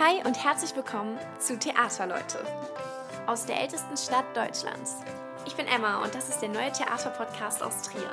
Hi und herzlich willkommen zu Theaterleute aus der ältesten Stadt Deutschlands. Ich bin Emma und das ist der neue Theaterpodcast aus Trier.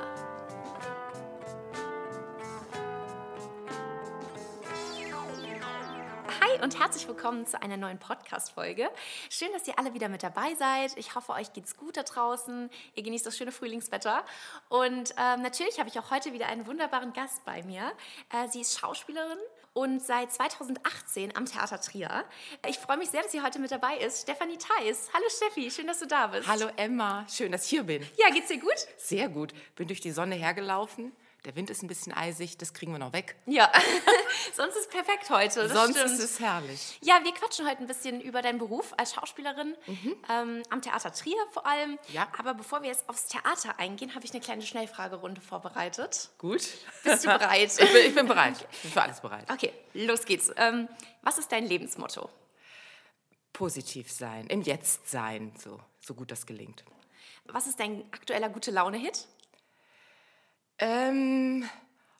Hi und herzlich willkommen zu einer neuen Podcast-Folge. Schön, dass ihr alle wieder mit dabei seid. Ich hoffe, euch geht's gut da draußen. Ihr genießt das schöne Frühlingswetter. Und ähm, natürlich habe ich auch heute wieder einen wunderbaren Gast bei mir. Äh, sie ist Schauspielerin und seit 2018 am Theater Trier. Ich freue mich sehr, dass sie heute mit dabei ist. Stefanie Theis. Hallo Steffi, schön, dass du da bist. Hallo Emma, schön, dass ich hier bin. Ja, geht's dir gut? Sehr gut. Bin durch die Sonne hergelaufen. Der Wind ist ein bisschen eisig, das kriegen wir noch weg. Ja, sonst ist es perfekt heute. Sonst stimmt. ist es herrlich. Ja, wir quatschen heute ein bisschen über deinen Beruf als Schauspielerin, ähm, am Theater Trier vor allem. Mhm. Ja. Aber bevor wir jetzt aufs Theater eingehen, habe ich eine kleine Schnellfragerunde vorbereitet. Gut. Bist du bereit? Ich bin, ich bin bereit. Ich bin für alles bereit. Okay, los geht's. Ähm, was ist dein Lebensmotto? Positiv sein, im Jetzt sein, so, so gut das gelingt. Was ist dein aktueller gute Laune-Hit? Ähm,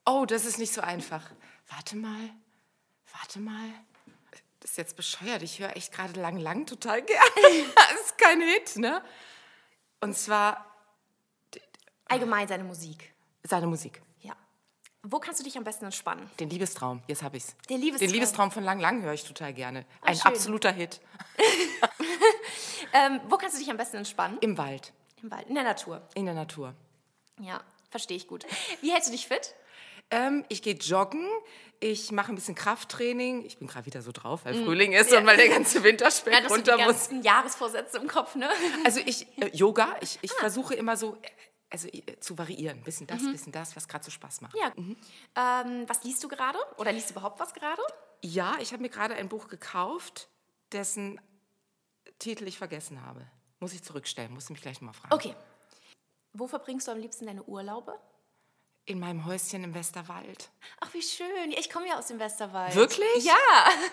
oh, das ist nicht so einfach. Warte mal, warte mal. Das ist jetzt bescheuert. Ich höre echt gerade lang, lang total gerne. Das ist kein Hit, ne? Und zwar Allgemein seine Musik. seine Musik. Ja. Wo kannst du dich am besten entspannen? Den Liebestraum, jetzt habe ich's. Der Liebestraum. Den Liebestraum von Lang Lang höre ich total gerne. Ein schön. absoluter Hit. Ähm, wo kannst du dich am besten entspannen? Im Wald, Im Wald, in der Natur. in der Natur. Ja, verstehe ich gut. Wie hältst du dich fit? Ähm, ich gehe joggen, ich mache ein bisschen Krafttraining. Ich bin gerade wieder so drauf, weil Frühling ist und weil der ganze Winterspeck Ja, das sind die runter muss. ganzen Jahresvorsätze im Kopf, ne? Also ich, äh, Yoga, ich, Ah. ich versuche immer so, also äh, zu variieren. Ein bisschen das, ein bisschen das, was gerade so Spaß macht. Mhm. Ja. Ähm, was liest du gerade? Oder liest du überhaupt was gerade? Ja, ich habe mir gerade ein Buch gekauft, dessen Titel ich vergessen habe. Muss ich zurückstellen, muss mich gleich nochmal fragen. Okay. Wo verbringst du am liebsten deine Urlaube? In meinem Häuschen im Westerwald. Ach, wie schön. Ich komme ja aus dem Westerwald. Wirklich? Ja.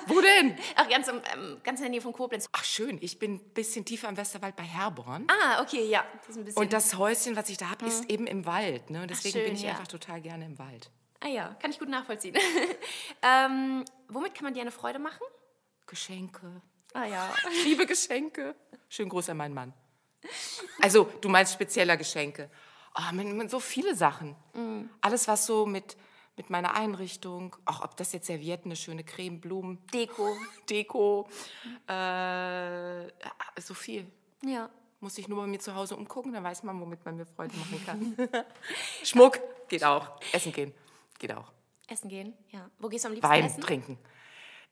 Wo denn? Ach, ganz, ähm, ganz in der Nähe von Koblenz. Ach schön, ich bin ein bisschen tiefer im Westerwald bei Herborn. Ah, okay, ja. Das. Und das Häuschen, was ich da habe, ist eben im Wald. Ne? Deswegen schön, bin ich ja. einfach total gerne im Wald. ah ja, kann ich gut nachvollziehen. ähm, womit kann man dir eine Freude machen? Geschenke. Ah ja. Ich liebe Geschenke. Schönen Gruß an meinen Mann. Also, du meinst spezieller Geschenke. Oh, mit, mit so viele Sachen. Mm. Alles, was so mit, mit meiner Einrichtung, auch ob das jetzt Servietten, eine schöne Creme, Blumen, Deko. Deko, äh, so viel. Ja. Muss ich nur bei mir zu Hause umgucken, dann weiß man, womit man mir Freude machen kann. Schmuck geht auch. Essen gehen geht auch. Essen gehen, ja. Wo gehst du am liebsten Wein essen? trinken.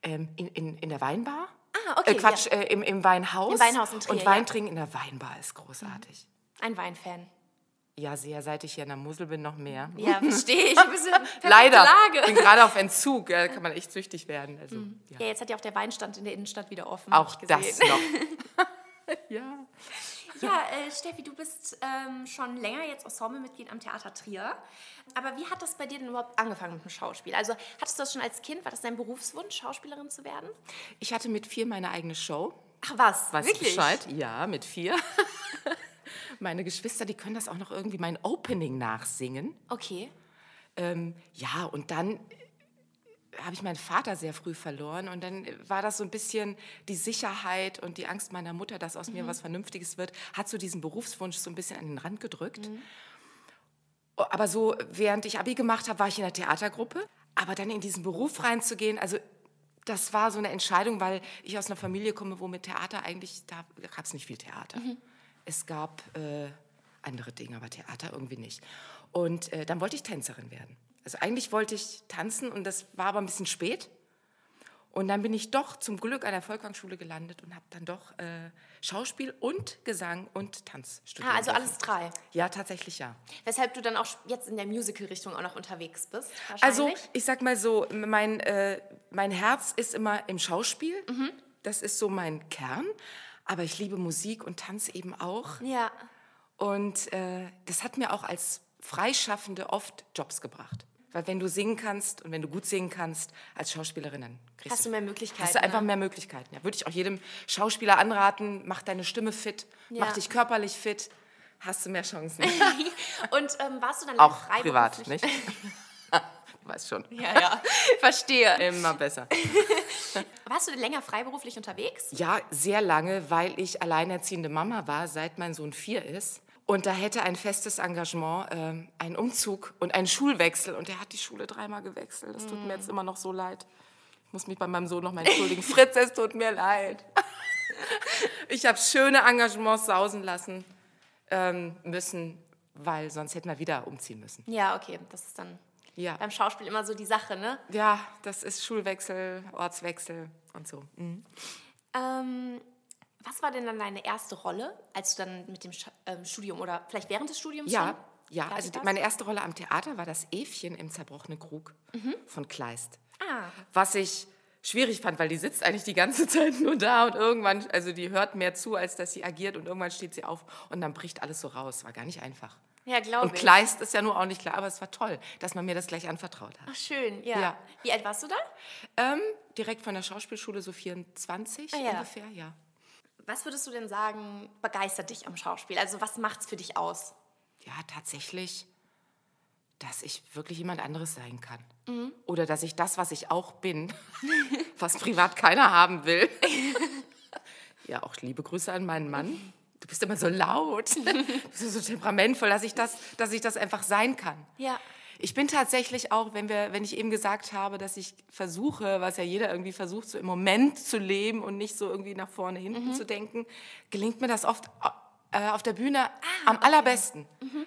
Ähm, in, in, in der Weinbar? Ah, okay. Äh, Quatsch, Ja. äh, im, im Weinhaus. Im Weinhaus in Trier, Und Wein ja. trinken in der Weinbar ist großartig. Ein Weinfan. Ja, sehr, seit ich hier in der Mosel bin, noch mehr. Ja, verstehe ich. Leider. Lage. bin gerade auf Entzug. Ja, da kann man echt süchtig werden. Also, ja. Ja, jetzt hat ja auch der Weinstand in der Innenstadt wieder offen. Auch das noch. ja. Ja, äh, Steffi, du bist ähm, schon länger jetzt Ensemblemitglied am Theater Trier. Aber wie hat das bei dir denn überhaupt angefangen mit dem Schauspiel? Also hattest du das schon als Kind? War das dein Berufswunsch, Schauspielerin zu werden? Ich hatte mit vier meine eigene Show. Ach was, Weißt wirklich? Bescheid? Ja, mit vier. Meine Geschwister, die können das auch noch irgendwie mein Opening nachsingen. Okay. Ähm, ja, und dann habe ich meinen Vater sehr früh verloren und dann war das so ein bisschen die Sicherheit und die Angst meiner Mutter, dass aus mir was Vernünftiges wird, hat so diesen Berufswunsch so ein bisschen an den Rand gedrückt. Oh, Aber so, während ich Abi gemacht habe, war ich in der Theatergruppe. Aber dann in diesen Beruf reinzugehen, also das war so eine Entscheidung, weil ich aus einer Familie komme, wo mit Theater eigentlich, da gab es nicht viel Theater. Es gab äh, andere Dinge, aber Theater irgendwie nicht. Und äh, dann wollte ich Tänzerin werden. Also eigentlich wollte ich tanzen und das war aber ein bisschen spät. Und dann bin ich doch zum Glück an der Volkwang-Schule gelandet und habe dann doch äh, Schauspiel und Gesang und Tanz studiert. Ah, also alles drei. Ja, tatsächlich ja. Weshalb du dann auch jetzt in der Musical-Richtung auch noch unterwegs bist, Also ich sag mal so, mein, äh, mein Herz ist immer im Schauspiel. Mhm. Das ist so mein Kern. Aber ich liebe Musik und Tanz eben auch. ja. Und äh, das hat mir auch als Freischaffende oft Jobs gebracht. Weil wenn du singen kannst und wenn du gut singen kannst als Schauspielerin, dann kriegst Hast du mehr Möglichkeiten, Hast du einfach ne? mehr Möglichkeiten. Ja, würde ich auch jedem Schauspieler anraten, mach deine Stimme fit, Ja. mach dich körperlich fit, hast du mehr Chancen. Und ähm, warst du dann auch privat, nicht? weiß schon. Ja, ja, verstehe. Immer besser. Warst du denn länger freiberuflich unterwegs? Ja, sehr lange, weil ich alleinerziehende Mama war, seit mein Sohn vier ist. Und da hätte ein festes Engagement, ähm, ein Umzug und ein Schulwechsel. Und er hat die Schule dreimal gewechselt. Das tut mir jetzt immer noch so leid. Ich muss mich bei meinem Sohn noch mal entschuldigen. Fritz, es tut mir leid. Ich habe schöne Engagements sausen lassen ähm, müssen, weil sonst hätten wir wieder umziehen müssen. Ja, okay, das ist dann Ja. beim Schauspiel immer so die Sache, ne? Ja, das ist Schulwechsel, Ortswechsel und so. Mhm. Ähm, was war denn dann deine erste Rolle, als du dann mit dem ähm, Studium oder vielleicht während des Studiums Ja, schon ja. Also die, meine erste Rolle am Theater war das Evchen im zerbrochenen Krug von Kleist. Ah, Was ich schwierig fand, weil die sitzt eigentlich die ganze Zeit nur da und irgendwann, also die hört mehr zu, als dass sie agiert und irgendwann steht sie auf und dann bricht alles so raus. War gar nicht einfach. ja, glaube Und ich. Kleist ist ja nur auch nicht klar, aber es war toll, dass man mir das gleich anvertraut hat. Ach, schön, ja. Ja. Wie alt warst du da? Ähm, direkt von der Schauspielschule, so 24 Ah, ja. ungefähr, ja. Was würdest du denn sagen, begeistert dich am Schauspiel? Also was macht's für dich aus? Ja, tatsächlich, dass ich wirklich jemand anderes sein kann. Mhm. Oder dass ich das, was ich auch bin, was privat keiner haben will. ja, auch liebe Grüße an meinen Mann. Du bist immer so laut, du bist so temperamentvoll, dass ich das, dass ich das einfach sein kann. Ja. Ich bin tatsächlich auch, wenn, wir, wenn ich eben gesagt habe, dass ich versuche, was ja jeder irgendwie versucht, so im Moment zu leben und nicht so irgendwie nach vorne, hinten zu denken, gelingt mir das oft äh, auf der Bühne am allerbesten.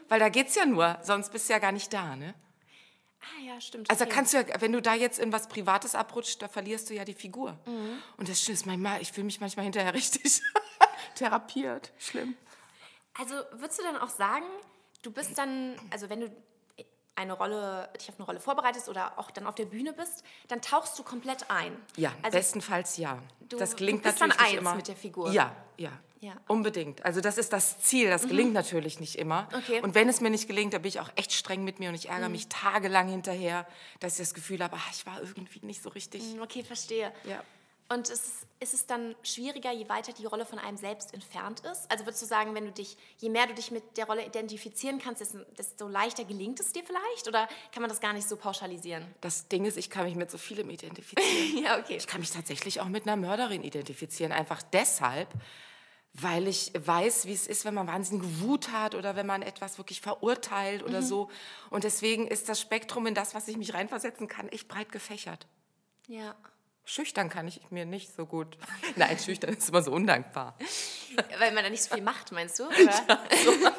Weil da geht's ja nur, sonst bist du ja gar nicht da. Ne? Ah ja, stimmt. Also okay. kannst du ja, wenn du da jetzt in was Privates abrutscht, da verlierst du ja die Figur. Und das ist manchmal, ich fühle mich manchmal hinterher richtig therapiert. Schlimm. Also würdest du dann auch sagen, du bist dann, also wenn du eine Rolle, dich auf eine Rolle vorbereitest oder auch dann auf der Bühne bist, dann tauchst du komplett ein. Ja, also, bestenfalls ja. du- das du gelingt bist dann natürlich nicht eins immer. mit der Figur. Ja, ja, Ja. Unbedingt. Also das ist das Ziel. Das gelingt natürlich nicht immer. Okay. Und wenn es mir nicht gelingt, dann bin ich auch echt streng mit mir und ich ärgere mich tagelang hinterher, dass ich das Gefühl habe, ah, ich war irgendwie nicht so richtig. Okay, verstehe. Ja. Und ist es, ist es dann schwieriger, je weiter die Rolle von einem selbst entfernt ist? Also würdest du sagen, wenn du dich, je mehr du dich mit der Rolle identifizieren kannst, desto, leichter gelingt es dir vielleicht? Oder kann man das gar nicht so pauschalisieren? Das Ding ist, ich kann mich mit so vielem identifizieren. Ja, okay. Ich kann mich tatsächlich auch mit einer Mörderin identifizieren. Einfach deshalb, weil ich weiß, wie es ist, wenn man wahnsinnige Wut hat oder wenn man etwas wirklich verurteilt Mhm. oder so. Und deswegen ist das Spektrum in das, was ich mich reinversetzen kann, echt breit gefächert. Ja. Schüchtern kann ich mir nicht so gut. Nein, schüchtern ist immer so undankbar. Weil man da nicht so viel macht, meinst du? Oder?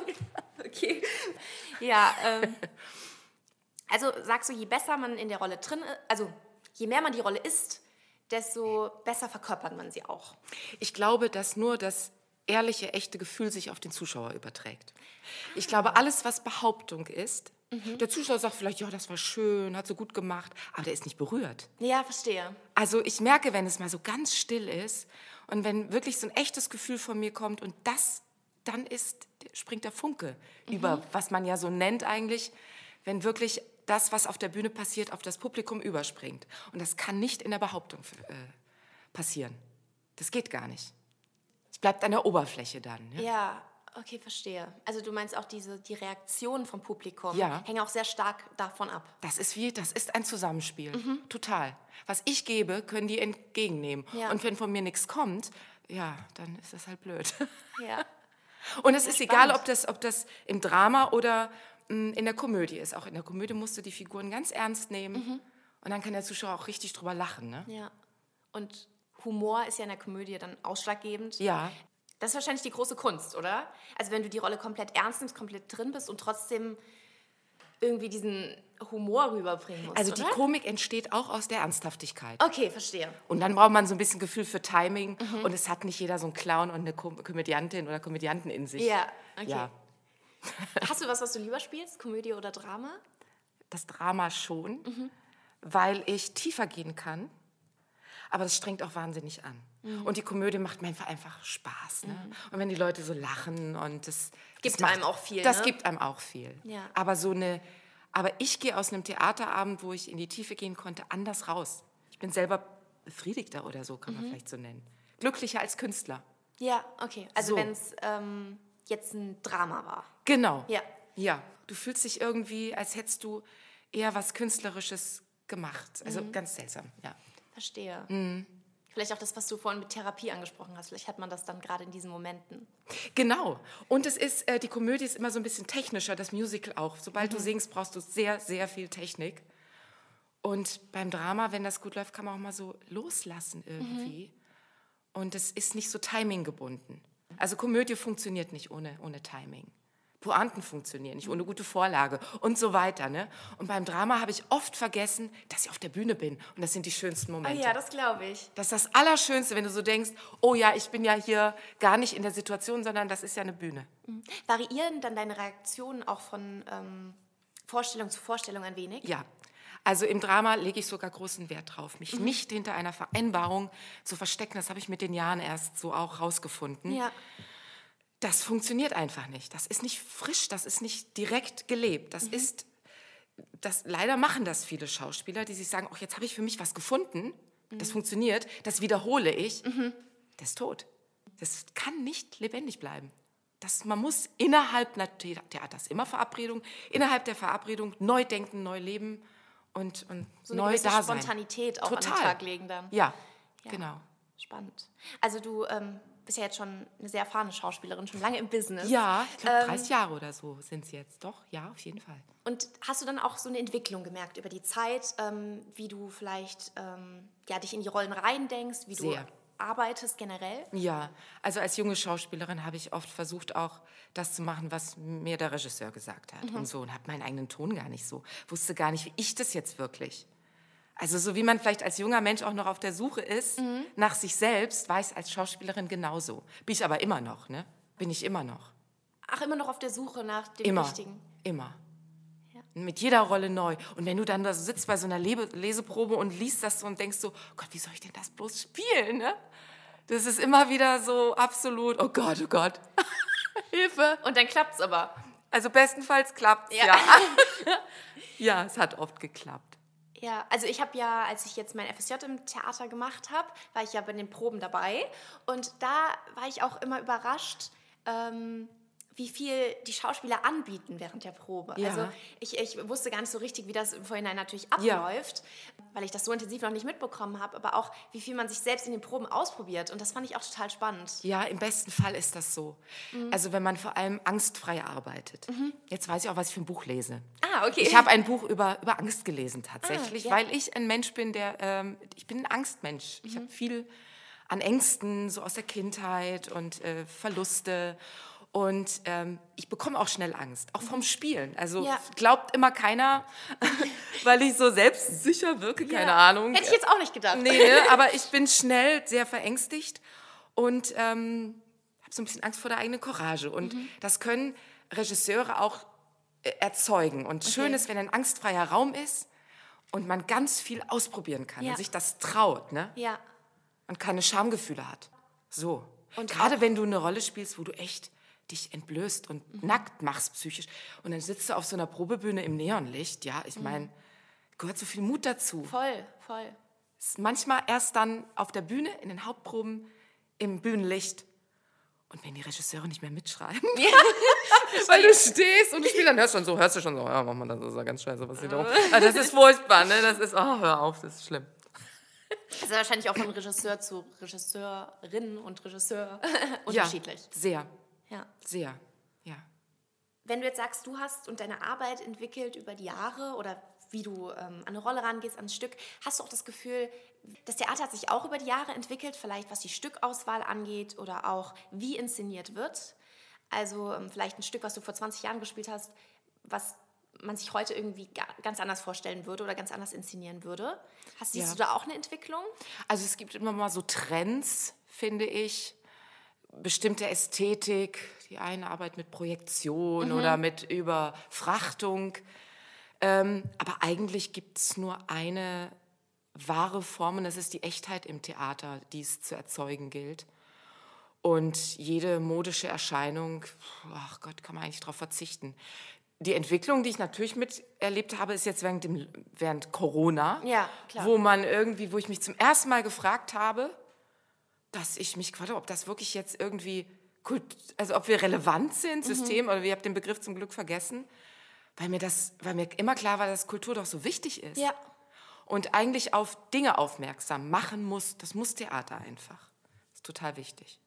okay. Ja, ähm, also sagst du, je besser man in der Rolle drin ist, also je mehr man die Rolle ist, desto besser verkörpert man sie auch. Ich glaube, dass nur das ehrliche, echte Gefühl sich auf den Zuschauer überträgt. Ich glaube, alles, was Behauptung ist, der Zuschauer sagt vielleicht, ja, das war schön, hat so gut gemacht, aber der ist nicht berührt. Ja, verstehe. Also ich merke, wenn es mal so ganz still ist und wenn wirklich so ein echtes Gefühl von mir kommt und das, dann ist, springt der Funke über, was man ja so nennt eigentlich, wenn wirklich das, was auf der Bühne passiert, auf das Publikum überspringt. Und das kann nicht in der Behauptung äh, passieren. Das geht gar nicht. Es bleibt an der Oberfläche dann. Ja? Ja, okay, verstehe. Also du meinst auch diese, die Reaktionen vom Publikum Ja. hängen auch sehr stark davon ab. Das ist wie, das ist ein Zusammenspiel. Total. Was ich gebe, können die entgegennehmen. Ja. Und wenn von mir nichts kommt, ja, dann ist das halt blöd. Ja. Und es ist spannend. egal, ob das, ob das im Drama oder mh, in der Komödie ist. Auch in der Komödie musst du die Figuren ganz ernst nehmen. Und dann kann der Zuschauer auch richtig drüber lachen. Ne? Ja. Und Humor ist ja in der Komödie dann ausschlaggebend. Ja. Das ist wahrscheinlich die große Kunst, oder? Also wenn du die Rolle komplett ernst nimmst, komplett drin bist und trotzdem irgendwie diesen Humor rüberbringen musst, Also die oder? Komik entsteht auch aus der Ernsthaftigkeit. Okay, verstehe. Und dann braucht man so ein bisschen Gefühl für Timing. Und es hat nicht jeder so einen Clown und eine Kom Komödiantin oder Komödianten in sich. Ja, okay. Ja, Hast du was, was du lieber spielst? Komödie oder Drama? das Drama schon, weil ich tiefer gehen kann. Aber das strengt auch wahnsinnig an. Und die Komödie macht mir einfach, Spaß. Ne? Und wenn die Leute so lachen und das Gibt das macht, einem auch viel, Das ne? gibt einem auch viel. Ja. Aber so eine, aber ich gehe aus einem Theaterabend, wo ich in die Tiefe gehen konnte, anders raus. Ich bin selber befriedigter oder so, kann man vielleicht so nennen. Glücklicher als Künstler. Ja, okay. Also So. wenn es ähm, jetzt ein Drama war. Genau. Ja. Ja. Du fühlst dich irgendwie, als hättest du eher was Künstlerisches gemacht. Also Mhm. ganz seltsam, ja. Verstehe. Mhm. Vielleicht auch das, was du vorhin mit Therapie angesprochen hast. Vielleicht hat man das dann gerade in diesen Momenten. Genau. Und es ist, äh, die Komödie ist immer so ein bisschen technischer, das Musical auch. Sobald Mhm. du singst, brauchst du sehr, sehr viel Technik. Und beim Drama, wenn das gut läuft, kann man auch mal so loslassen irgendwie. Mhm. Und es ist nicht so timing gebunden. Also Komödie funktioniert nicht ohne, ohne Timing. Pointen funktionieren nicht ohne gute Vorlage und so weiter. Ne? Und beim Drama habe ich oft vergessen, dass ich auf der Bühne bin. Und das sind die schönsten Momente. Ah das glaube ich. Das ist das Allerschönste, wenn du so denkst, oh ja, ich bin ja hier gar nicht in der Situation, sondern das ist ja eine Bühne. Variieren dann deine Reaktionen auch von ähm, Vorstellung zu Vorstellung ein wenig? Ja. Also im Drama lege ich sogar großen Wert drauf, mich nicht hinter einer Vereinbarung zu verstecken. Das habe ich mit den Jahren erst so auch rausgefunden. Ja. Das funktioniert einfach nicht. Das ist nicht frisch, das ist nicht direkt gelebt. Das ist, das, leider machen das viele Schauspieler, die sich sagen, oh, jetzt habe ich für mich was gefunden, das funktioniert, das wiederhole ich, der ist tot. Das kann nicht lebendig bleiben. Das, man muss innerhalb Theater ist immer Verabredung, innerhalb der Verabredung neu denken, neu leben und, und So neu da sein. Spontanität auch an den Tag legen dann. Ja, Ja. genau. Spannend. Also du ähm, bist ja jetzt schon eine sehr erfahrene Schauspielerin, schon lange im Business. Ja, ich glaube Ähm, 30 Jahre oder so sind es jetzt. Doch, ja, auf jeden Fall. Und hast du dann auch so eine Entwicklung gemerkt über die Zeit, ähm, wie du vielleicht ähm, ja, dich in die Rollen reindenkst, wie Sehr. du arbeitest generell? Ja, also als junge Schauspielerin habe ich oft versucht, auch das zu machen, was mir der Regisseur gesagt hat und so und habe meinen eigenen Ton gar nicht so, wusste gar nicht, wie ich das jetzt wirklich. Also so wie man vielleicht als junger Mensch auch noch auf der Suche ist nach sich selbst, weiß als Schauspielerin genauso. Bin ich aber immer noch, ne? Bin ich immer noch. Ach, immer noch auf der Suche nach dem Immer. Richtigen. Immer. Ja. Mit jeder Rolle neu. Und wenn du dann da so sitzt bei so einer Lebe Leseprobe und liest das so und denkst so, Gott, wie soll ich denn das bloß spielen, ne? Das ist immer wieder so absolut, oh Gott, oh Gott. Hilfe. Und dann klappt es aber. Also bestenfalls klappt Ja. ja. Ja. es hat oft geklappt. Ja, also ich habe ja, als ich jetzt mein FSJ im Theater gemacht habe, war ich ja bei den Proben dabei. Und da war ich auch immer überrascht, ähm, wie viel die Schauspieler anbieten während der Probe. Ja. Also ich, ich wusste gar nicht so richtig, wie das im Vorhinein natürlich Ja. abläuft, weil ich das so intensiv noch nicht mitbekommen habe, aber auch, wie viel man sich selbst in den Proben ausprobiert. Und das fand ich auch total spannend. Ja, im besten Fall ist das so. Mhm. Also wenn man vor allem angstfrei arbeitet. Jetzt weiß ich auch, was ich für ein Buch lese. Ah, okay. Ich habe ein Buch über, über Angst gelesen tatsächlich, Ah, ja. weil ich ein Mensch bin, der, ähm, ich bin ein Angstmensch. Ich habe viel an Ängsten, so aus der Kindheit und äh, Verluste. Und ähm, ich bekomme auch schnell Angst, auch vom Spielen. Also Ja. glaubt immer keiner, weil ich so selbstsicher wirke, keine Ja. Ahnung. Hätte ich jetzt auch nicht gedacht. Nee, ne? aber ich bin schnell sehr verängstigt und ähm, habe so ein bisschen Angst vor der eigenen Courage. Und Mhm. das können Regisseure auch äh, erzeugen. Und schön ist, wenn ein angstfreier Raum ist und man ganz viel ausprobieren kann Ja. und sich das traut ne? Ja. und keine Schamgefühle hat. So. Und gerade wenn du eine Rolle spielst, wo du echt dich entblößt und Mhm. nackt machst psychisch und dann sitzt du auf so einer Probebühne im Neonlicht, ja, Mhm. ich meine, gehört so viel Mut dazu Voll, voll. ist manchmal erst dann auf der Bühne, in den Hauptproben, im Bühnenlicht. Und wenn die Regisseure nicht mehr mitschreiben, weil du stehst und du spielst, dann hörst du schon so, hörst du schon so, ja, mach mal, das ist ja ganz scheiße, was sie da oben. Also das ist furchtbar, ne? Das ist, oh, hör auf, das ist schlimm. Das ist wahrscheinlich auch von Regisseur zu Regisseurin und Regisseur unterschiedlich. Ja, sehr, Ja. sehr, ja. Wenn du jetzt sagst, du hast und deine Arbeit entwickelt über die Jahre oder wie du ähm, an eine Rolle rangehst, ans Stück, hast du auch das Gefühl, das Theater hat sich auch über die Jahre entwickelt, vielleicht was die Stückauswahl angeht oder auch wie inszeniert wird? Also ähm, vielleicht ein Stück, was du vor 20 Jahren gespielt hast, was man sich heute irgendwie ga ganz anders vorstellen würde oder ganz anders inszenieren würde. Hast, siehst Ja. du da auch eine Entwicklung? Also es gibt immer mal so Trends, finde ich. Bestimmte Ästhetik, die eine Arbeit mit Projektion oder mit Überfrachtung. Ähm, aber eigentlich gibt es nur eine wahre Form und das ist die Echtheit im Theater, die es zu erzeugen gilt. Und jede modische Erscheinung, ach Gott, kann man eigentlich darauf verzichten. Die Entwicklung, die ich natürlich miterlebt habe, ist jetzt während, dem, während Corona, Ja, wo man irgendwie, wo ich mich zum ersten Mal gefragt habe, dass ich mich habe, ob das wirklich jetzt irgendwie, kult, also ob wir relevant sind, System, oder ich habe den Begriff zum Glück vergessen, weil mir, das, weil mir immer klar war, dass Kultur doch so wichtig ist. Ja. Und eigentlich auf Dinge aufmerksam machen muss, das muss Theater einfach. Das ist total wichtig.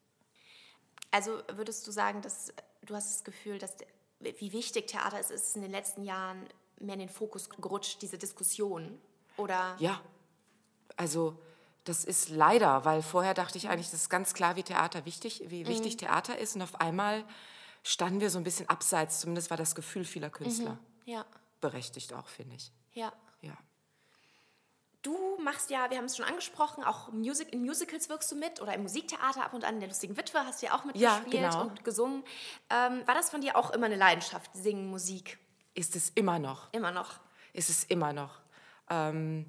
Also würdest du sagen, dass du hast das Gefühl, dass wie wichtig Theater ist, ist in den letzten Jahren mehr in den Fokus gerutscht, diese Diskussion? Oder? Ja, also das ist leider, weil vorher dachte ich eigentlich, das ist ganz klar, wie Theater wichtig, wie wichtig Theater ist. Und auf einmal standen wir so ein bisschen abseits, zumindest war das Gefühl vieler Künstler. Ja, Berechtigt auch, finde ich. ja. Ja. Du machst ja, wir haben es schon angesprochen, auch Music, in Musicals wirkst du mit oder im Musiktheater ab und an. In der lustigen Witwe hast du ja auch Ja, mitgespielt genau. und gesungen. Ähm, war das von dir auch immer eine Leidenschaft, Singen, Musik? Ist es immer noch. Immer noch. Ist es immer noch. Ähm,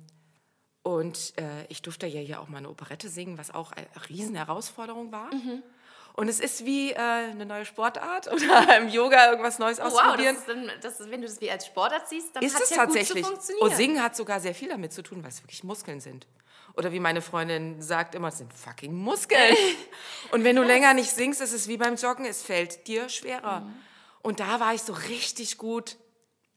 und äh, ich durfte ja hier auch mal eine Operette singen, was auch eine Riesenherausforderung war. Mhm. Und es ist wie äh, eine neue Sportart oder im Yoga irgendwas Neues Oh, wow, ausprobieren. das ist das ist, wenn du das wie als Sportart siehst, dann ist es es ja tatsächlich. gut zu funktionieren. Und Singen hat sogar sehr viel damit zu tun, weil es wirklich Muskeln sind. Oder wie meine Freundin sagt immer, es sind fucking Muskeln. Und wenn du länger nicht singst, ist es wie beim Joggen, es fällt dir schwerer. Mhm. Und da war ich so richtig gut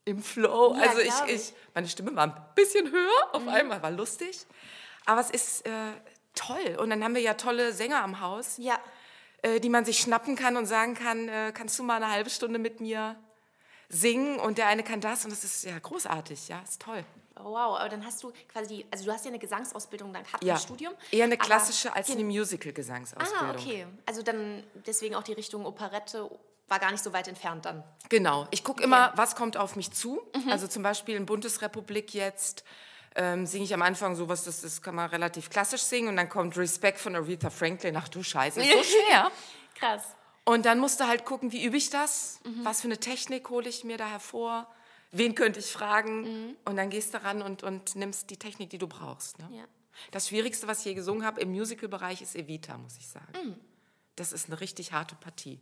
im Flow. Ja, also ich, ich. meine Stimme war ein bisschen höher auf Mhm. einmal, war lustig. Aber es ist äh, toll. Und dann haben wir ja tolle Sänger am Haus, Ja, äh, die man sich schnappen kann und sagen kann, äh, kannst du mal eine halbe Stunde mit mir singen? Und der eine kann das und das ist ja großartig, ja, ist toll. oh, wow. Aber dann hast du quasi, also du hast ja eine Gesangsausbildung dann gehabt Ja, im Studium. eher eine aber- klassische als eine Musical-Gesangsausbildung. Ah, okay. Also dann deswegen auch die Richtung Operette war gar nicht so weit entfernt dann. Genau. Ich gucke immer, was kommt auf mich zu. Also zum Beispiel in Bundesrepublik jetzt ähm, singe ich am Anfang sowas, das, das kann man relativ klassisch singen und dann kommt Respect von Aretha Franklin. Ach du Scheiße, ist so schwer. Krass. Und dann musst du halt gucken, wie übe ich das? Was für eine Technik hole ich mir da hervor? Wen könnte ich fragen? Und dann gehst du ran und, und nimmst die Technik, die du brauchst. Ne? Ja. Das Schwierigste, was ich je gesungen habe im Musical-Bereich, ist Evita, muss ich sagen. Das ist eine richtig harte Partie.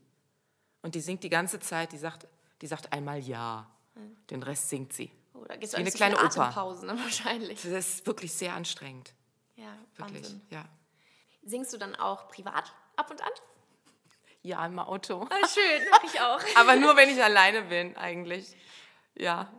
Und die singt die ganze Zeit, die sagt, die sagt einmal Ja. Den Rest singt sie. Oh, da gibt's Wie eine kleine. Atempausen ne, wahrscheinlich. Das ist wirklich sehr anstrengend. Ja, Wirklich. Wahnsinn. Ja. Singst du dann auch privat ab und an? ja, im Auto. Ah, schön, mache ich auch. Aber nur, wenn ich alleine bin, eigentlich. Ja.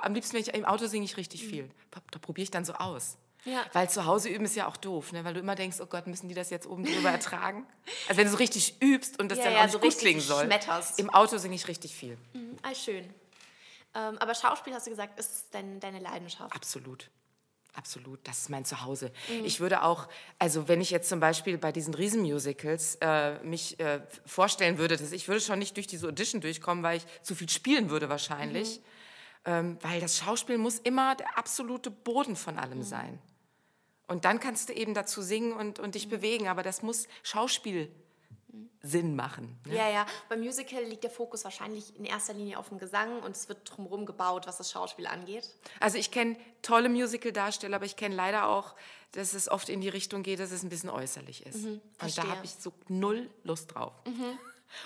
Am liebsten, wenn ich im Auto singe ich richtig viel. Da probiere ich dann so aus. Ja. Weil zu Hause üben ist ja auch doof, ne? weil du immer denkst, oh Gott, müssen die das jetzt oben drüber ertragen? Also wenn du so richtig übst und das Ja, dann ja, auch nicht so gut richtig klingen soll. schmetterst. Im Auto singe ich richtig viel. Ah, schön. Ähm, aber Schauspiel, hast du gesagt, ist dein, deine Leidenschaft. Absolut. Absolut, das ist mein Zuhause. Ich würde auch, also wenn ich jetzt zum Beispiel bei diesen Riesenmusicals äh, mich äh, vorstellen würde, dass ich würde schon nicht durch diese Audition durchkommen, weil ich zu viel spielen würde wahrscheinlich. Ähm, weil das Schauspiel muss immer der absolute Boden von allem sein. Und dann kannst du eben dazu singen und, und dich bewegen, aber das muss Schauspiel Sinn machen. Ne? Ja, ja. Beim Musical liegt der Fokus wahrscheinlich in erster Linie auf dem Gesang und es wird drumherum gebaut, was das Schauspiel angeht. Also ich kenne tolle Musical-Darsteller, aber ich kenne leider auch, dass es oft in die Richtung geht, dass es ein bisschen äußerlich ist. und da habe ich so null Lust drauf.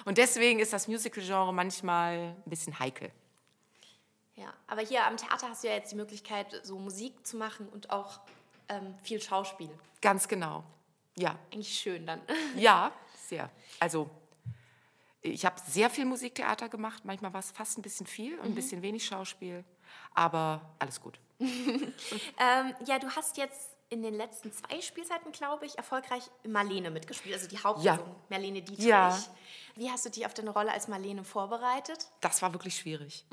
Und deswegen ist das Musical-Genre manchmal ein bisschen heikel. Ja, aber hier am Theater hast du ja jetzt die Möglichkeit, so Musik zu machen und auch ähm, viel Schauspiel. Ganz genau. Ja, Eigentlich schön dann. ja, sehr. Also ich habe sehr viel Musiktheater gemacht. Manchmal war es fast ein bisschen viel und ein bisschen wenig Schauspiel. Aber alles gut. ähm, ja, du hast jetzt in den letzten zwei Spielzeiten, glaube ich, erfolgreich Marlene mitgespielt, also die Hauptperson, Marlene Dietrich. Ja. Wie hast du dich auf deine Rolle als Marlene vorbereitet? Das war wirklich schwierig.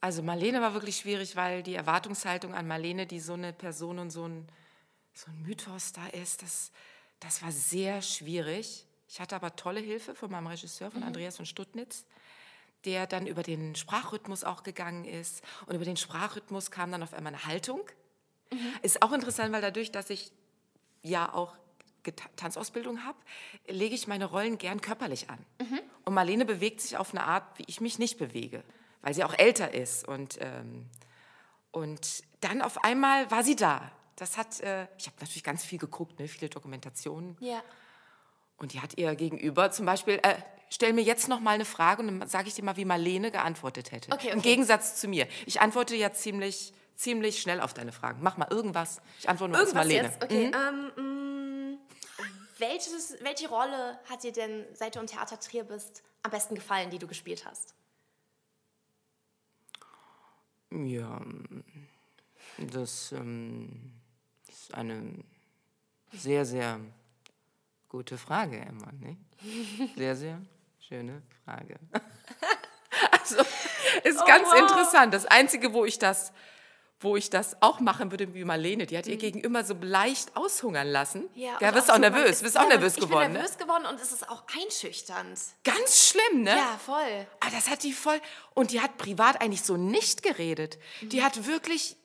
Also Marlene war wirklich schwierig, weil die Erwartungshaltung an Marlene, die so eine Person und so ein, so ein Mythos da ist, das, das war sehr schwierig. Ich hatte aber tolle Hilfe von meinem Regisseur, von Andreas von Stuttnitz, der dann über den Sprachrhythmus auch gegangen ist. Und über den Sprachrhythmus kam dann auf einmal eine Haltung. Ist auch interessant, weil dadurch, dass ich ja auch Tanzausbildung habe, lege ich meine Rollen gern körperlich an. Und Marlene bewegt sich auf eine Art, wie ich mich nicht bewege, weil sie auch älter ist. Und, ähm, und dann auf einmal war sie da. Das hat, äh, ich habe natürlich ganz viel geguckt, ne, viele Dokumentationen. Ja. Und die hat ihr gegenüber zum Beispiel, äh, stell mir jetzt noch mal eine Frage und dann sage ich dir mal, wie Marlene geantwortet hätte. Okay, Im okay. Gegensatz zu mir. Ich antworte ja ziemlich, ziemlich schnell auf deine Fragen. Mach mal irgendwas. Ich antworte nur Irgendwas Marlene. jetzt? Okay. Ähm, mh, welches, welche Rolle hat dir denn, seit du im Theater Trier bist, am besten gefallen, die du gespielt hast? Ja, das ähm, ist eine sehr, sehr gute Frage, Emma. Ne? Sehr, sehr schöne Frage. also, ist Oh, ganz wow. interessant. Das Einzige, wo ich das wo ich das auch machen würde wie Marlene, die hat ihr Gegenüber so leicht aushungern lassen. Ja, und wirst auch auch nervös, ist- bist auch ja, nervös ich geworden. bin Ne? nervös geworden und es ist auch einschüchternd. Ganz schlimm, ne? Ja, voll. Ah, das hat die voll. Und die hat privat eigentlich so nicht geredet. Mhm. Die hat wirklich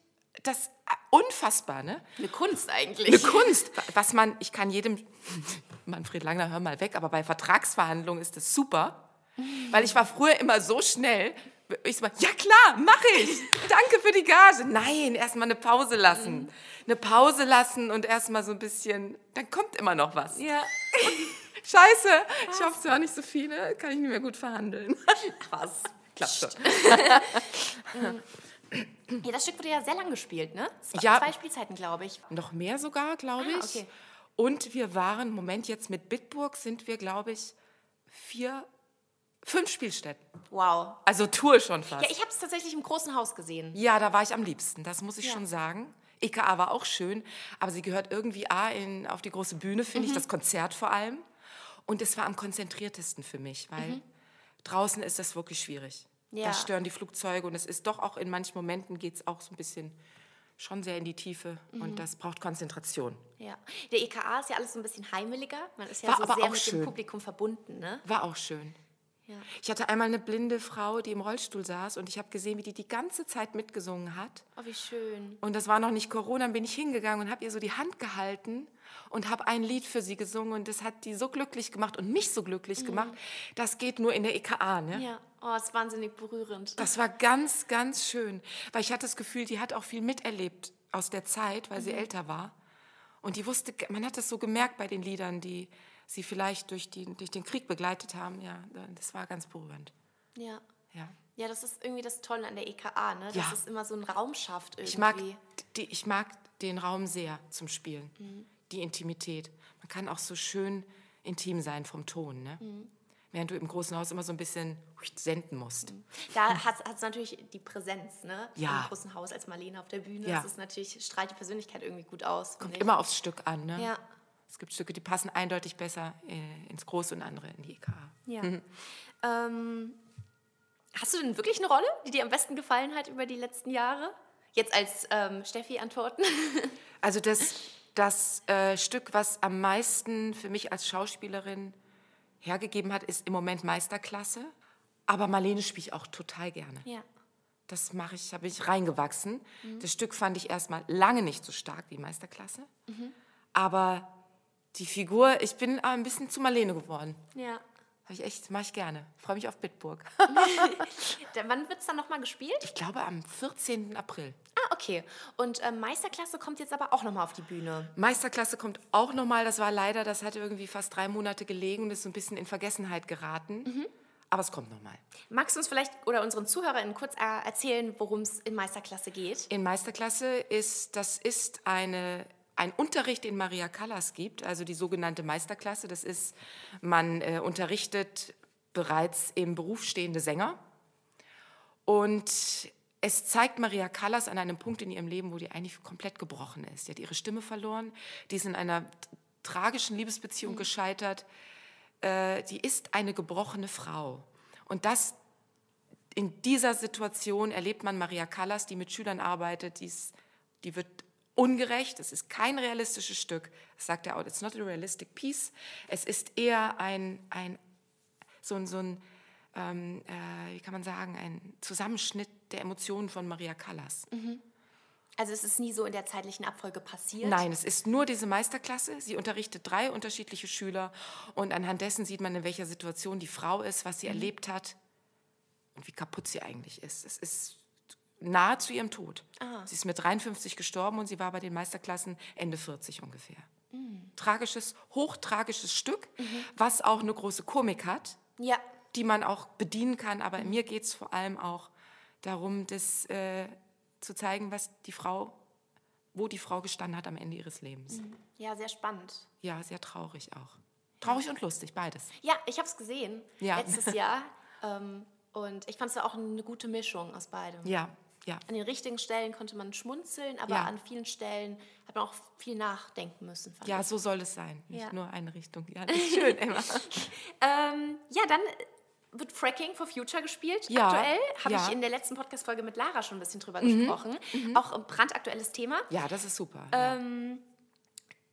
das äh, unfassbar, ne? Eine Kunst eigentlich. Eine Kunst, was man, ich kann jedem, Manfred Langner, hör mal weg, aber bei Vertragsverhandlungen ist das super, weil ich war früher immer so schnell, ich so, ja klar, mache ich, danke für die Gage. Nein, erstmal eine Pause lassen, eine Pause lassen und erstmal so ein bisschen, dann kommt immer noch was. Ja. Scheiße, ich hoffe, es war nicht so viele, kann ich nicht mehr gut verhandeln. Was? Klappt schon. Ja, das Stück wurde ja sehr lang gespielt, ne? Zwei, Ja. zwei Spielzeiten, glaube ich. Noch mehr sogar, glaube Ah, ich. okay. Und wir waren, Moment, jetzt mit Bitburg sind wir, glaube ich, vier, fünf Spielstätten. Wow. Also Tour schon fast. Ja, ich habe es tatsächlich im großen Haus gesehen. Ja, da war ich am liebsten, das muss ich Ja. schon sagen. EKA war auch schön, aber sie gehört irgendwie A in, auf die große Bühne, finde ich, Mhm. das Konzert vor allem. Und es war am konzentriertesten für mich, weil draußen ist das wirklich schwierig. Mhm. Ja. Da stören die Flugzeuge und es ist doch auch in manchen Momenten geht es auch so ein bisschen schon sehr in die Tiefe Mhm. und das braucht Konzentration. Ja. Der EKA ist ja alles so ein bisschen heimeliger. Man ist ja War so aber sehr auch mit schön. dem Publikum verbunden, ne? War auch schön. Ja. Ich hatte einmal eine blinde Frau, die im Rollstuhl saß und ich habe gesehen, wie die die ganze Zeit mitgesungen hat. Oh, wie schön. Und das war noch nicht Corona, dann bin ich hingegangen und habe ihr so die Hand gehalten und habe ein Lied für sie gesungen und das hat die so glücklich gemacht und mich so glücklich gemacht. Das geht nur in der EKA, ne? Ja. Oh, ist wahnsinnig berührend. Das war ganz, ganz schön, weil ich hatte das Gefühl, die hat auch viel miterlebt aus der Zeit, weil sie älter war. Und die wusste, man hat das so gemerkt bei den Liedern, die sie vielleicht durch, die, durch den Krieg begleitet haben. Ja, das war ganz berührend. Ja. Ja. Ja, das ist irgendwie das Tolle an der EKA, ne? Dass Ja. es immer so einen Raum schafft irgendwie. Ich mag, die, ich mag den Raum sehr zum Spielen, Mhm. die Intimität. Man kann auch so schön intim sein vom Ton, ne? Mhm. während du im großen Haus immer so ein bisschen senden musst. Da hat es natürlich die Präsenz, ne? Ja. Im großen Haus als Marlene auf der Bühne. Ja. Das ist natürlich, strahlt die Persönlichkeit irgendwie gut aus. Kommt ich. immer aufs Stück an. Ne? Ja. Es gibt Stücke, die passen eindeutig besser äh, ins Große und andere in die EK. Ja. Ähm, hast du denn wirklich eine Rolle, die dir am besten gefallen hat über die letzten Jahre? Jetzt als ähm, Steffi antworten. Also das, das äh, Stück, was am meisten für mich als Schauspielerin hergegeben hat, ist im Moment Meisterklasse. Aber Marlene spiele ich auch total gerne. ja. Das mache ich, habe ich reingewachsen. Das Stück fand ich erstmal lange nicht so stark wie Meisterklasse. Aber die Figur, ich bin ein bisschen zu Marlene geworden. Ja. Habe ich echt, mache ich gerne. Freue mich auf Bitburg. Wann wird es dann nochmal gespielt? Ich glaube am 14. April. Ah, okay. Und ähm, Meisterklasse kommt jetzt aber auch nochmal auf die Bühne. Meisterklasse kommt auch nochmal. Das war leider, das hat irgendwie fast drei Monate gelegen und ist so ein bisschen in Vergessenheit geraten. Aber es kommt nochmal. Magst du uns vielleicht oder unseren ZuhörerInnen kurz äh, erzählen, worum es in Meisterklasse geht? In Meisterklasse ist, das ist eine, ein Unterricht, den Maria Callas gibt, also die sogenannte Meisterklasse. Das ist, man äh, unterrichtet bereits im Beruf stehende Sänger. Und es zeigt Maria Callas an einem Punkt in ihrem Leben, wo die eigentlich komplett gebrochen ist. Sie hat ihre Stimme verloren, die ist in einer tragischen Liebesbeziehung gescheitert. Äh, die ist eine gebrochene Frau. Und das in dieser Situation erlebt man Maria Callas, die mit Schülern arbeitet, die, ist, die wird ungerecht, es ist kein realistisches Stück. Das sagt er auch, it's not a realistic piece. Es ist eher ein, ein so ein, so ein ähm, äh, wie kann man sagen, ein Zusammenschnitt der Emotionen von Maria Callas. Also es ist nie so in der zeitlichen Abfolge passiert. Nein, es ist nur diese Meisterklasse. Sie unterrichtet drei unterschiedliche Schüler und anhand dessen sieht man, in welcher Situation die Frau ist, was sie erlebt hat und wie kaputt sie eigentlich ist. Es ist nahe zu ihrem Tod. Sie ist mit 53 gestorben und sie war bei den Meisterklassen Ende 40 ungefähr. Tragisches, hochtragisches Stück, was auch eine große Komik hat, Ja. die man auch bedienen kann. Aber mir geht es vor allem auch darum, das äh, zu zeigen, was die Frau, wo die Frau gestanden hat am Ende ihres Lebens. Ja, sehr spannend. Ja, sehr traurig auch. Traurig und lustig, beides. Ja, ich habe es gesehen Ja. letztes Jahr. Ähm, und ich fand es auch eine gute Mischung aus beidem. Ja, Ja. An den richtigen Stellen konnte man schmunzeln, aber Ja. an vielen Stellen hat man auch viel nachdenken müssen. Ja, ich. so soll es sein. Nicht Ja. nur eine Richtung. Ja, das ist schön, Emma. Ähm, ja, dann wird Fracking for Future gespielt. Ja, Aktuell habe ja. Mhm. ich in der letzten Podcast-Folge mit Lara schon ein bisschen drüber gesprochen. Auch ein brandaktuelles Thema. ja, das ist super. Ähm,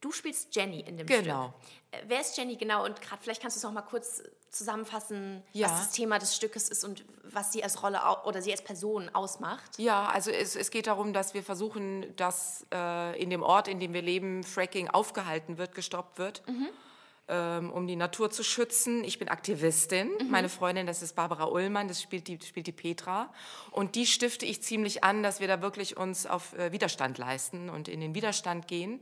Du spielst Jenny in dem Genau. Stück. Äh, Wer ist Jenny genau? Und gerade vielleicht kannst du es noch mal kurz zusammenfassen, Ja. was das Thema des Stückes ist und was sie als Rolle oder sie als Person ausmacht. Ja, also es, es geht darum, dass wir versuchen, dass äh, in dem Ort, in dem wir leben, Fracking aufgehalten wird, gestoppt wird, ähm, um die Natur zu schützen. Ich bin Aktivistin. Meine Freundin, das ist Barbara Ullmann, das spielt die, spielt die Petra. Und die stifte ich ziemlich an, dass wir da wirklich uns auf äh, Widerstand leisten und in den Widerstand gehen.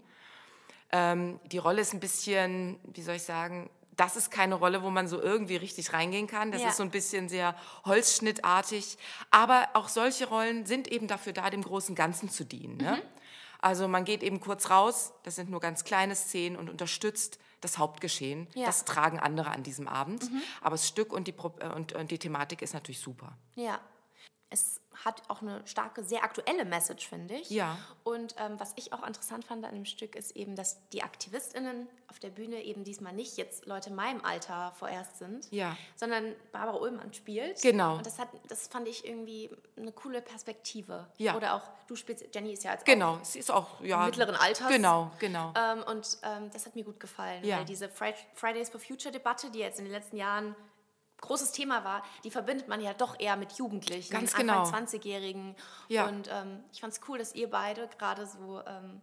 Ähm, die Rolle ist ein bisschen, wie soll ich sagen, das ist keine Rolle, wo man so irgendwie richtig reingehen kann. Das Ja. ist so ein bisschen sehr holzschnittartig. Aber auch solche Rollen sind eben dafür da, dem großen Ganzen zu dienen. Ne? Mhm. Also man geht eben kurz raus, das sind nur ganz kleine Szenen und unterstützt das Hauptgeschehen. Ja. Mhm. Das tragen andere an diesem Abend. Aber das Stück und die, äh, und, und die Thematik ist natürlich super. Ja. Es hat auch eine starke, sehr aktuelle Message, finde ich. Ja. Und ähm, was ich auch interessant fand an dem Stück, ist eben, dass die AktivistInnen auf der Bühne eben diesmal nicht jetzt Leute in meinem Alter vorerst sind, Ja. sondern Barbara Ullmann spielt. Genau. Und das, hat, das fand ich irgendwie eine coole Perspektive. Ja. Oder auch, du spielst, Jenny ist ja als Genau, es ist auch ja, mittleren Alters. Genau, genau. Ähm, und ähm, das hat mir gut gefallen, Ja. weil diese Fri Fridays for Future Debatte, die jetzt in den letzten Jahren großes Thema war, die verbindet man ja doch eher mit Jugendlichen, Ganz Anfang genau. 20-Jährigen. Ja. Und ähm, ich fand es cool, dass ihr beide gerade so ähm,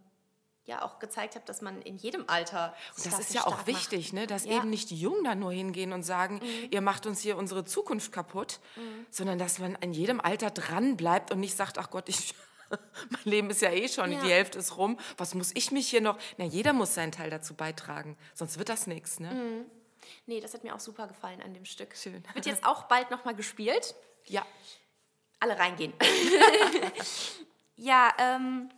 ja auch gezeigt habt, dass man in jedem Alter sich Das ist ja auch wichtig, ne? dass Ja. Mhm. eben nicht die Jungen da nur hingehen und sagen, ihr macht uns hier unsere Zukunft kaputt, sondern dass man in jedem Alter dran bleibt und nicht sagt, ach Gott, ich, mein Leben ist ja eh schon, Ja. die Hälfte ist rum, was muss ich mich hier noch? Na, jeder muss seinen Teil dazu beitragen, sonst wird das nichts. Ne? macht. Nee, das hat mir auch super gefallen an dem Stück. Schön. Wird jetzt auch bald nochmal gespielt. Ja, alle reingehen. ja, ähm,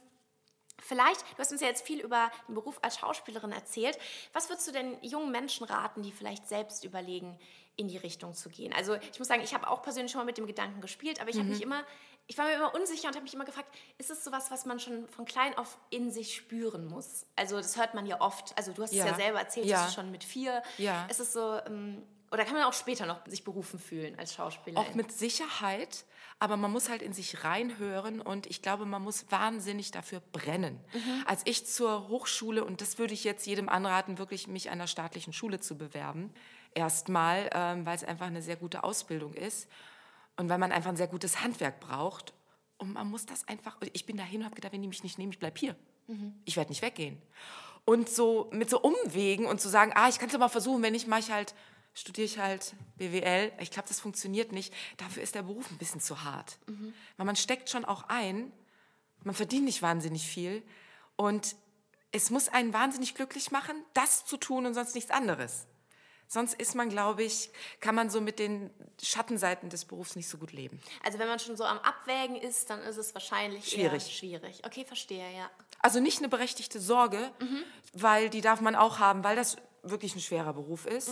vielleicht, du hast uns ja jetzt viel über den Beruf als Schauspielerin erzählt. Was würdest du denn jungen Menschen raten, die vielleicht selbst überlegen, in die Richtung zu gehen? Also ich muss sagen, ich habe auch persönlich schon mal mit dem Gedanken gespielt, aber ich habe mich immer, ich war mir immer unsicher und habe mich immer gefragt, ist es sowas, was man schon von klein auf in sich spüren muss? Also das hört man ja oft. Also du hast Ja. es ja selber erzählt, Ja. dass du schon mit vier. Ja. Ist es so, ähm, oder kann man auch später noch sich berufen fühlen als Schauspieler? auch mit Sicherheit, aber man muss halt in sich reinhören und ich glaube, man muss wahnsinnig dafür brennen. Als ich zur Hochschule, und das würde ich jetzt jedem anraten, wirklich mich an einer staatlichen Schule zu bewerben, erstmal, ähm, weil es einfach eine sehr gute Ausbildung ist und weil man einfach ein sehr gutes Handwerk braucht. Und man muss das einfach, ich bin dahin und habe gedacht, wenn die mich nicht nehmen, ich bleibe hier. Ich werde nicht weggehen. Und so mit so Umwegen und zu sagen, ah, ich kann es ja mal versuchen, wenn nicht, mache ich halt, studiere ich halt BWL. Ich glaube, das funktioniert nicht. Dafür ist der Beruf ein bisschen zu hart. Weil man steckt schon auch ein, man verdient nicht wahnsinnig viel und es muss einen wahnsinnig glücklich machen, das zu tun und sonst nichts anderes. Sonst ist man, glaube ich, kann man so mit den Schattenseiten des Berufs nicht so gut leben. Also wenn man schon so am Abwägen ist, dann ist es wahrscheinlich Schwierig. Schwierig. Okay, verstehe, ja. Also nicht eine berechtigte Sorge, weil die darf man auch haben, weil das wirklich ein schwerer Beruf ist.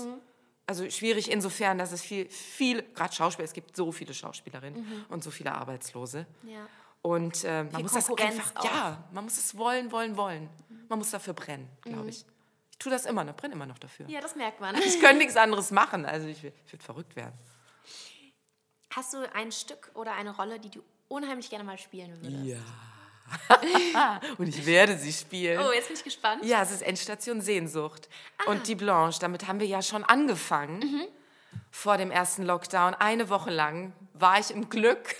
Also schwierig insofern, dass es viel, viel gerade Schauspieler, es gibt so viele Schauspielerinnen und so viele Arbeitslose. Ja. Und äh, man muss das einfach, auch. ja, man muss es wollen, wollen, wollen. Man muss dafür brennen, glaube ich. Ich tue das immer noch, brenne immer noch dafür. Ja, das merkt man. Ich könnte nichts anderes machen, also ich, ich würde verrückt werden. Hast du ein Stück oder eine Rolle, die du unheimlich gerne mal spielen würdest? Ja. und ich werde sie spielen. Oh, jetzt bin ich gespannt. Ja, es ist Endstation Sehnsucht. Und die Blanche, damit haben wir ja schon angefangen. Vor dem ersten Lockdown. Eine Woche lang war ich im Glück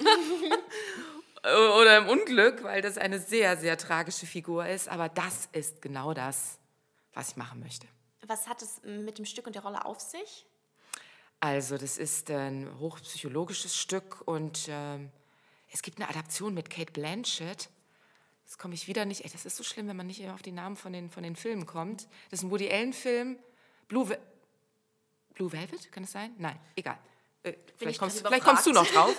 oder im Unglück, weil das eine sehr, sehr tragische Figur ist. Aber das ist genau das, was ich machen möchte. Was hat es mit dem Stück und der Rolle auf sich? Also, das ist ein hochpsychologisches Stück und ähm, es gibt eine Adaption mit Kate Blanchett. Jetzt komme ich wieder nicht. Ey, das ist so schlimm, wenn man nicht immer auf die Namen von den, von den Filmen kommt. Das ist ein Woody Allen-Film. Blue, Ve Blue Velvet, kann es sein? Nein, egal. Äh, vielleicht, ich kommst, vielleicht kommst du noch drauf.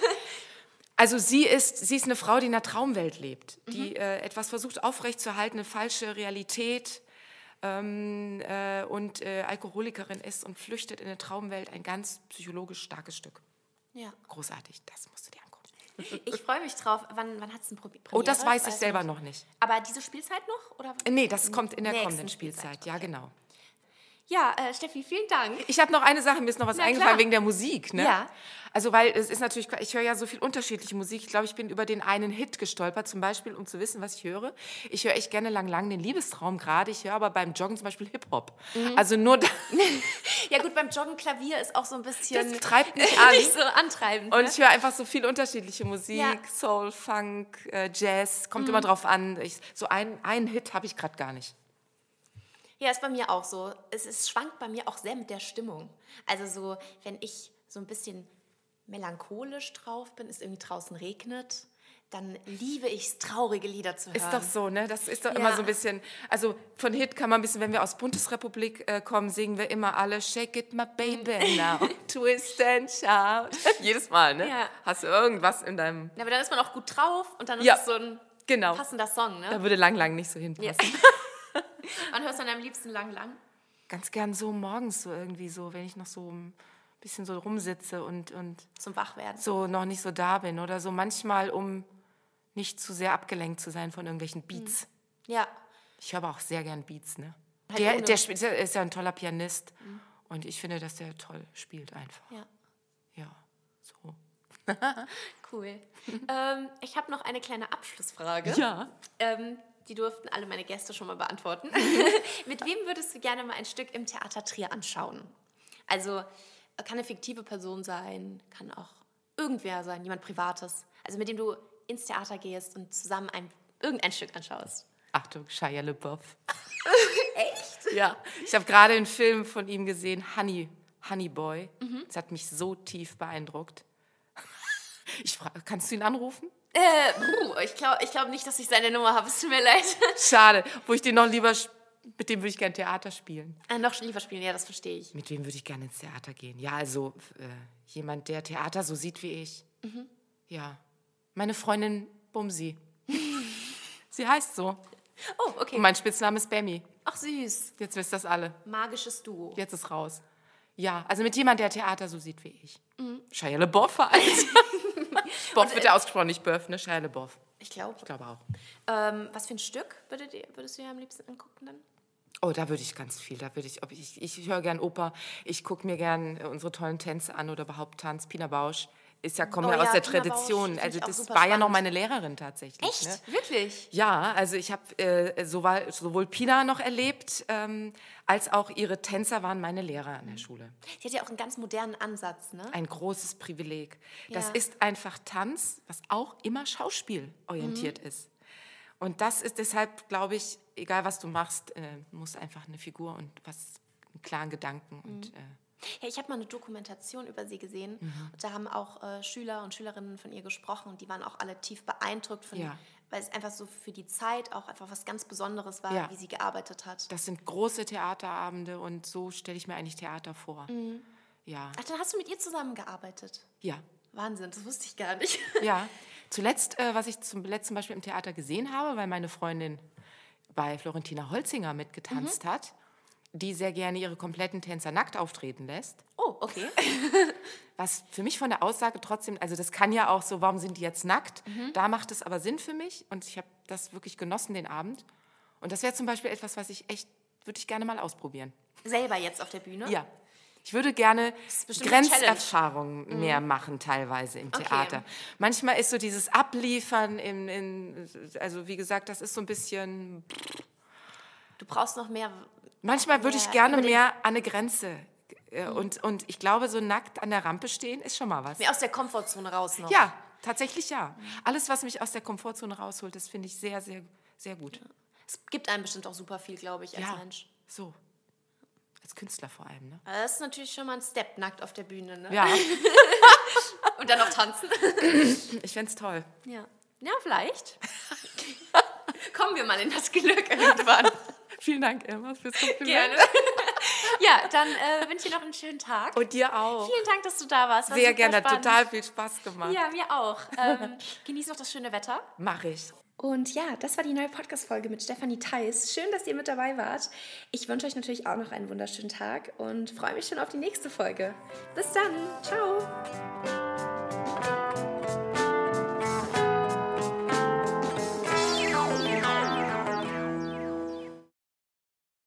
Also sie ist, sie ist eine Frau, die in einer Traumwelt lebt, Mhm. die äh, etwas versucht aufrechtzuerhalten, eine falsche Realität ähm, äh, und äh, Alkoholikerin ist und flüchtet in eine Traumwelt. Ein ganz psychologisch starkes Stück. Ja. Großartig, das musst du dir angucken. Ich freue mich drauf. Wann, wann hat es ein Premiere? Oh, das weiß ich Weißt du selber noch nicht. Aber diese Spielzeit noch? Oder? Nee, das kommt in der kommenden Spielzeit. Ja, okay. genau. Ja, äh, Steffi, vielen Dank. Ich habe noch eine Sache, mir ist noch was Na, eingefallen klar. wegen der Musik. Ne? Ja. Also, weil es ist natürlich, ich höre ja so viel unterschiedliche Musik. Ich glaube, ich bin über den einen Hit gestolpert, zum Beispiel, um zu wissen, was ich höre. Ich höre echt gerne lang, lang den Liebestraum gerade. Ich höre aber beim Joggen zum Beispiel Hip-Hop. Mhm. Also nur, da, Ja gut, beim Joggen Klavier ist auch so ein bisschen... das treibt mich an. nicht so antreibend. Und ne? ich höre einfach so viel unterschiedliche Musik, Ja. Soul, Funk, äh, Jazz, kommt Mhm. immer drauf an. Ich, so ein, einen Hit habe ich gerade gar nicht. Ja, ist bei mir auch so. Es, es schwankt bei mir auch sehr mit der Stimmung. Also so, wenn ich so ein bisschen melancholisch drauf bin, es irgendwie draußen regnet, dann liebe ich es, traurige Lieder zu hören. Ist doch so, ne? Das ist doch Ja. immer so ein bisschen, also von Hit kann man ein bisschen, wenn wir aus Bundesrepublik äh, kommen, singen wir immer alle Shake it my baby now, twist and shout. Jedes Mal, ne? Ja. Hast du irgendwas in deinem, Ja, aber dann ist man auch gut drauf und dann ist Ja. es so ein genau, passender Song, ne? da würde lang, lang nicht so hinpassen. Ja. Wann hörst du dann am liebsten lang, lang? Ganz gern so morgens so irgendwie so, wenn ich noch so ein bisschen so rumsitze und, und Zum Wachwerden. so noch nicht so da bin oder so manchmal, um nicht zu sehr abgelenkt zu sein von irgendwelchen Beats. Ja. Ich höre aber auch sehr gern Beats, ne? Halt Der, der der ist ja ein toller Pianist und ich finde, dass der toll spielt einfach. Ja. Ja, so. Cool. ähm, ich habe noch eine kleine Abschlussfrage. Ja. Ähm, die durften alle meine Gäste schon mal beantworten. Mit wem würdest du gerne mal ein Stück im Theater Trier anschauen? Also kann eine fiktive Person sein, kann auch irgendwer sein, jemand Privates. Also mit dem du ins Theater gehst und zusammen ein, irgendein Stück anschaust. Achtung, Shia LaBeouf. Echt? Ja. Ich habe gerade einen Film von ihm gesehen, Honey, Honey Boy. Das hat mich so tief beeindruckt. Ich frage, kannst du ihn anrufen? Äh, ich glaube ich glaub nicht, dass ich seine Nummer habe. Es tut mir leid. Schade, wo ich den noch lieber, mit dem würde ich gerne Theater spielen. äh, noch lieber spielen, ja, das verstehe ich. Mit wem würde ich gerne ins Theater gehen? Ja, also äh, jemand, der Theater so sieht wie ich. Ja. Meine Freundin Bumsi. Sie heißt so. Oh, okay. Und mein Spitzname ist Bammy. Ach, süß. Jetzt wisst das alle. Magisches Duo. Jetzt ist raus. Ja, also mit jemand, der Theater so sieht wie ich. Shia LaBeouf halt. Boff wird ja ausgesprochen, nicht Böff, ne? Shia LaBeouf. Ich glaube. Ich glaube auch. Ähm, was für ein Stück würdet ihr, würdest du dir am liebsten angucken dann? Oh, da würde ich ganz viel. Da würde ich, ob ich, ich höre gern Oper. Ich gucke mir gern äh, unsere tollen Tänze an oder überhaupt Tanz. Pina Bausch ist ja, kommt Oh ja aus ja, der Pina Bausch Tradition. Also das war ja noch spannend. meine Lehrerin tatsächlich. Echt? Ne? Wirklich? Ja, also ich habe äh, sowohl, sowohl Pina noch erlebt, ähm, als auch ihre Tänzer waren meine Lehrer an der Schule. Die hat ja auch einen ganz modernen Ansatz, ne? Ein großes Privileg. Das Ja. ist einfach Tanz, was auch immer schauspielorientiert Mhm. ist. Und das ist deshalb, glaube ich, egal was du machst, äh, muss einfach eine Figur und was einen klaren Gedanken und Mhm. äh, Ja, ich habe mal eine Dokumentation über sie gesehen. Mhm. Und da haben auch äh, Schüler und Schülerinnen von ihr gesprochen. Und die waren auch alle tief beeindruckt, von, Ja. weil es einfach so für die Zeit auch einfach was ganz Besonderes war, Ja. wie sie gearbeitet hat. das sind große Theaterabende und so stelle ich mir eigentlich Theater vor. Mhm. Ja, Ach, dann hast du mit ihr zusammengearbeitet. ja. Wahnsinn, das wusste ich gar nicht. Ja, zuletzt, äh, was ich zum letzten Beispiel im Theater gesehen habe, weil meine Freundin bei Florentina Holzinger mitgetanzt Mhm. hat, die sehr gerne ihre kompletten Tänzer nackt auftreten lässt. Oh, okay. Was für mich von der Aussage trotzdem, also das kann ja auch so, warum sind die jetzt nackt? Mhm. Da macht es aber Sinn für mich und ich habe das wirklich genossen den Abend. Und das wäre zum Beispiel etwas, was ich echt, würde ich gerne mal ausprobieren. Selber jetzt auf der Bühne? Ja. Ich würde gerne Challenge. Mhm. Grenzerfahrungen mehr machen, teilweise im Okay. Theater. Manchmal ist so dieses Abliefern, in, in, also wie gesagt, das ist so ein bisschen. Du brauchst noch mehr. Manchmal würde Ja, ich gerne mehr an eine Grenze. äh, Und, und ich glaube, so nackt an der Rampe stehen ist schon mal was. Mehr aus der Komfortzone raus noch. Ja, tatsächlich ja. Alles, was mich aus der Komfortzone rausholt, das finde ich sehr, sehr, sehr gut. Es gibt einem bestimmt auch super viel, glaube ich, als Ja, Mensch. so. Als Künstler vor allem, ne? Das ist natürlich schon mal ein Step, nackt auf der Bühne, ne? Ja, Und dann noch tanzen. ich fände es toll. Ja. Ja, vielleicht. Kommen wir mal in das Glück irgendwann. Vielen Dank, Emma, fürs Kompliment. Gerne. ja, dann äh, wünsche ich dir noch einen schönen Tag. Und dir auch. Vielen Dank, dass du da warst. War Sehr gerne, hat total viel Spaß gemacht. Ja, mir auch. Ähm, genieß noch das schöne Wetter. Mach ich. Und ja, das war die neue Podcast-Folge mit Stefanie Theis. Schön, dass ihr mit dabei wart. Ich wünsche euch natürlich auch noch einen wunderschönen Tag und freue mich schon auf die nächste Folge. Bis dann. Ciao.